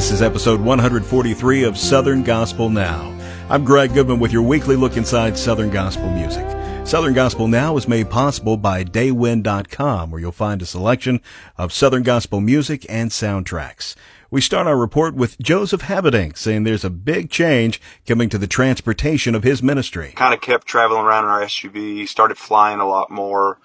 This is episode 143 of Southern Gospel Now. I'm Greg Goodman with your weekly look inside Southern Gospel music. Southern Gospel Now is made possible by Daywind.com, where you'll find a selection of Southern Gospel music and soundtracks. We start our report with Joseph Habedank saying there's a big change coming to the transportation of his ministry. Kind of kept traveling around in our SUV, started flying a lot more,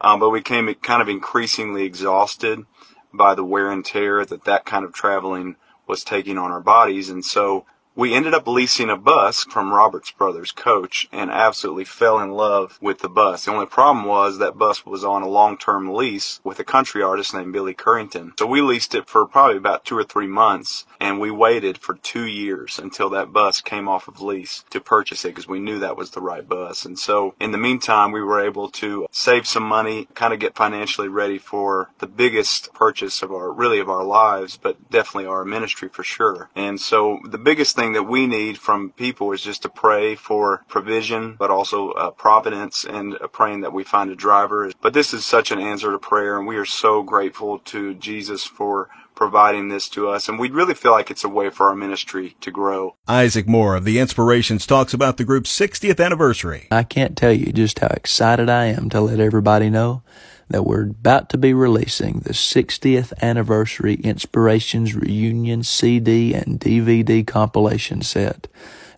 um, but we became kind of increasingly exhausted by the wear and tear that that kind of traveling was taking on our bodies. And so we ended up leasing a bus from Roberts Brothers coach and absolutely fell in love with the bus. The only problem was that bus was on a long-term lease with a country artist named Billy Currington. So we leased it for probably about two or three months and we waited for two years until that bus came off of lease to purchase it because we knew that was the right bus. And so in the meantime, we were able to save some money, kind of get financially ready for the biggest purchase of our, really of our lives, but definitely our ministry for sure. And so the biggest thing thing that we need from people is just to pray for provision, but also uh, providence and uh, praying that we find a driver. But this is such an answer to prayer, and we are so grateful to Jesus for providing this to us. And we really feel like it's a way for our ministry to grow. Isaac Moore of the Inspirations talks about the group's 60th anniversary. I can't tell you just how excited I am to let everybody know that we're about to be releasing the 60th anniversary Inspirations Reunion CD and DVD compilation set.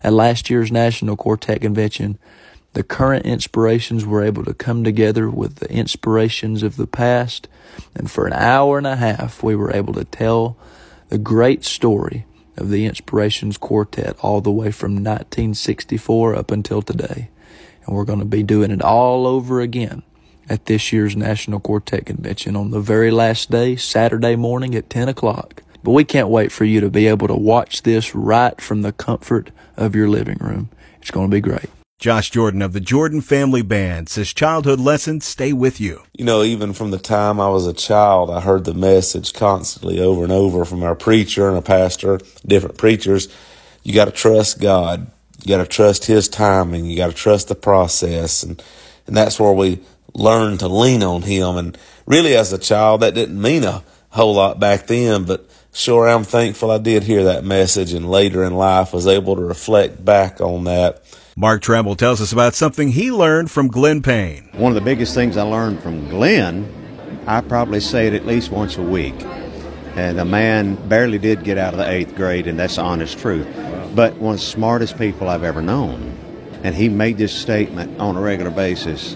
At last year's National Quartet Convention, the current inspirations were able to come together with the inspirations of the past, and for an hour and a half, we were able to tell the great story of the Inspirations Quartet all the way from 1964 up until today. And we're going to be doing it all over again at this year's National Quartet Convention on the very last day, Saturday morning at 10 o'clock. But we can't wait for you to be able to watch this right from the comfort of your living room. It's going to be great. Josh Jordan of the Jordan Family Band says childhood lessons stay with you. You know, even from the time I was a child, I heard the message constantly over and over from our preacher and a pastor, different preachers. You got to trust God. You got to trust His timing. You got to trust the process. And, and that's where we learn to lean on him. And really, as a child, that didn't mean a whole lot back then, but sure, I'm thankful I did hear that message and later in life was able to reflect back on that. Mark Trammell tells us about something he learned from Glenn Payne. One of the biggest things I learned from Glenn, I probably say it at least once a week. And the man barely did get out of the eighth grade, and that's the honest truth. But one of the smartest people I've ever known. And he made this statement on a regular basis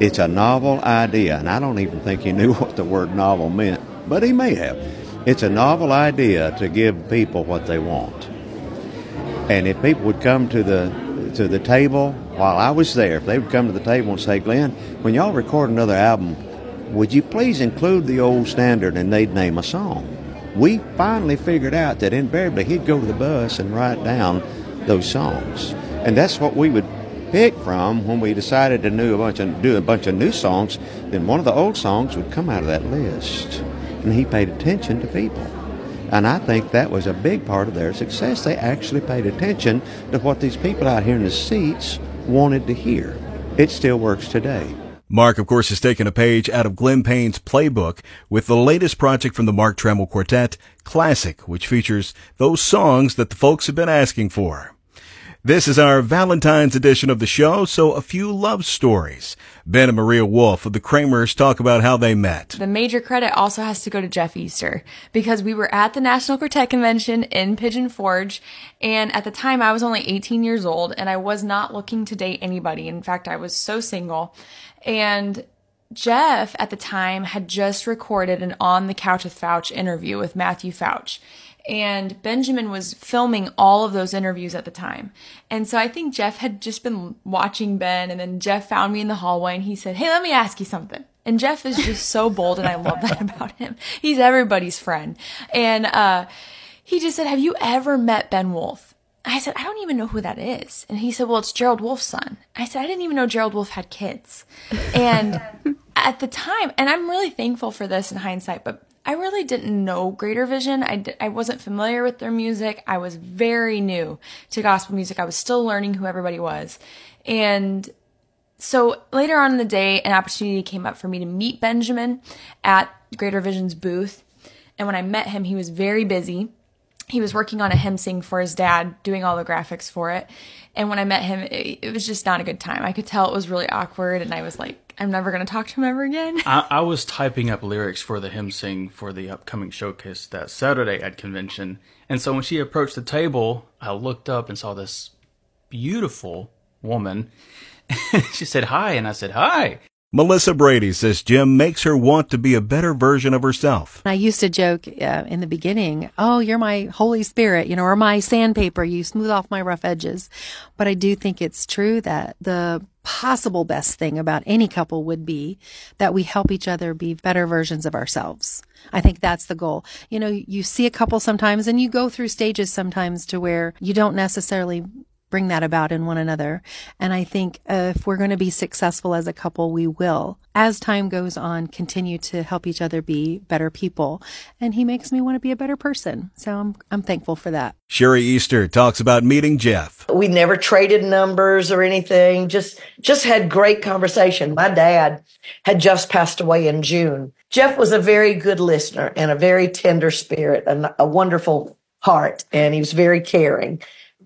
it's a novel idea, and I don't even think he knew what the word novel meant, but he may have. It's a novel idea to give people what they want. And if people would come to the to the table while I was there, if they would come to the table and say, Glenn, when y'all record another album, would you please include the old standard and they'd name a song? We finally figured out that invariably he'd go to the bus and write down those songs. And that's what we would pick from when we decided to do a bunch of do a bunch of new songs, then one of the old songs would come out of that list. And he paid attention to people. And I think that was a big part of their success. They actually paid attention to what these people out here in the seats wanted to hear. It still works today. Mark, of course, has taken a page out of Glenn Payne's playbook with the latest project from the Mark Trammell Quartet, Classic, which features those songs that the folks have been asking for. This is our Valentine's edition of the show, so a few love stories. Ben and Maria Wolf of the Kramers talk about how they met. The major credit also has to go to Jeff Easter because we were at the National Quartet Convention in Pigeon Forge, and at the time I was only 18 years old and I was not looking to date anybody. In fact, I was so single. And Jeff at the time had just recorded an On the Couch with Fouch interview with Matthew Fouch and Benjamin was filming all of those interviews at the time. And so I think Jeff had just been watching Ben, and then Jeff found me in the hallway and he said, Hey, let me ask you something. And Jeff is just so bold, and I love that about him. He's everybody's friend. And uh, he just said, Have you ever met Ben Wolf? I said, I don't even know who that is. And he said, Well, it's Gerald Wolf's son. I said, I didn't even know Gerald Wolf had kids. And at the time, and I'm really thankful for this in hindsight, but I really didn't know Greater Vision. I d- I wasn't familiar with their music. I was very new to gospel music. I was still learning who everybody was. And so later on in the day, an opportunity came up for me to meet Benjamin at Greater Vision's booth. And when I met him, he was very busy. he was working on a hymn sing for his dad, doing all the graphics for it. And when I met him, it, it was just not a good time. I could tell it was really awkward, and I was like, I'm never going to talk to him ever again. I, I, was typing up lyrics for the hymn sing for the upcoming showcase that Saturday at convention. And so when she approached the table, I looked up and saw this beautiful woman. she said hi, and I said hi. Melissa Brady says Jim makes her want to be a better version of herself. I used to joke uh, in the beginning, oh, you're my Holy Spirit, you know, or my sandpaper. You smooth off my rough edges. But I do think it's true that the possible best thing about any couple would be that we help each other be better versions of ourselves. I think that's the goal. You know, you see a couple sometimes and you go through stages sometimes to where you don't necessarily bring that about in one another. And I think uh, if we're going to be successful as a couple, we will. As time goes on, continue to help each other be better people. And he makes me want to be a better person. So I'm, I'm thankful for that. Sheri Easter talks about meeting Jeff. We never traded numbers or anything. Just, just had great conversation. My dad had just passed away in June. Jeff was a very good listener and a very tender spirit and a wonderful heart. And he was very caring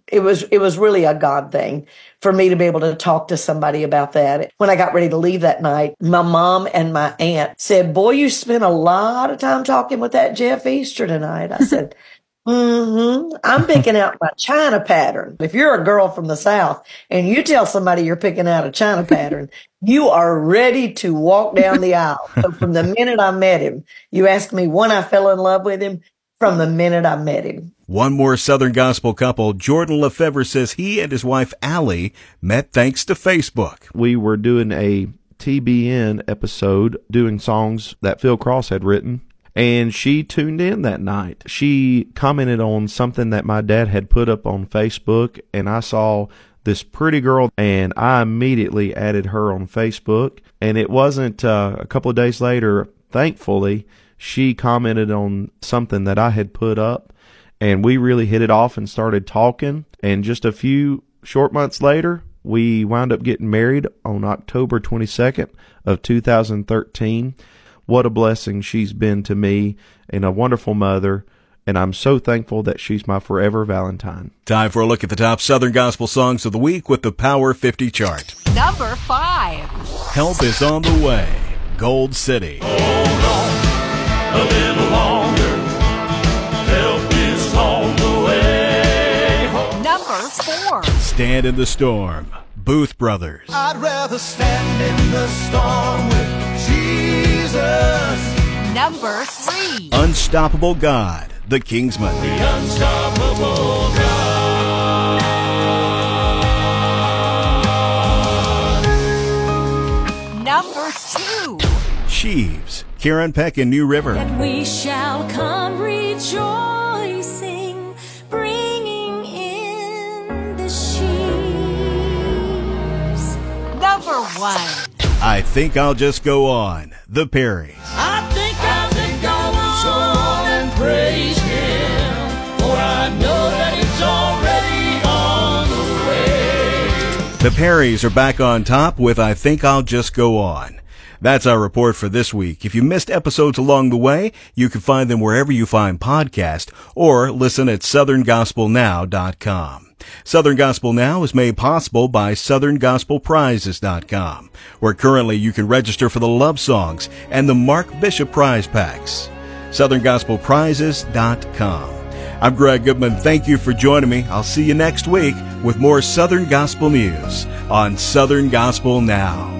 it was it was really a God thing for me to be able to talk to somebody about that. When I got ready to leave that night, my mom and my aunt said, "Boy, you spent a lot of time talking with that Jeff Easter tonight." I said. Mm-hmm. I'm picking out my China pattern. If you're a girl from the South and you tell somebody you're picking out a China pattern, you are ready to walk down the aisle. So from the minute I met him, you asked me when I fell in love with him, from the minute I met him. One more Southern gospel couple, Jordan Lefevre says he and his wife Allie met thanks to Facebook. We were doing a TBN episode doing songs that Phil Cross had written. And she tuned in that night. She commented on something that my dad had put up on Facebook, and I saw this pretty girl, and I immediately added her on Facebook. And it wasn't uh, a couple of days later, thankfully, she commented on something that I had put up and we really hit it off and started talking. And just a few short months later, we wound up getting married on October 22nd of 2013. What a blessing she's been to me and a wonderful mother. And I'm so thankful that she's my forever Valentine. Time for a look at the top Southern Gospel songs of the week with the Power 50 chart. Number five. Help is on the way. Gold City. Hold on a little longer. Stand in the Storm, Booth Brothers. I'd rather stand in the storm with Jesus. Number three. Unstoppable God, The Kingsmen. The Unstoppable God. Number two. Sheaves, Karen Peck and New River. That we shall come rejoicing. One. I think I'll just go on. The Perrys. I think I'll just go on and praise Him, for I know that it's already on the way. The Perrys are back on top with I Think I'll Just Go On. That's our report for this week. If you missed episodes along the way, you can find them wherever you find podcasts or listen at southerngospelnow.com. Southern Gospel Now is made possible by SouthernGospelPrizes.com, where currently you can register for the love songs and the Mark Bishop prize packs. SouthernGospelPrizes.com. I'm Greg Goodman. Thank you for joining me. I'll see you next week with more Southern Gospel news on Southern Gospel Now.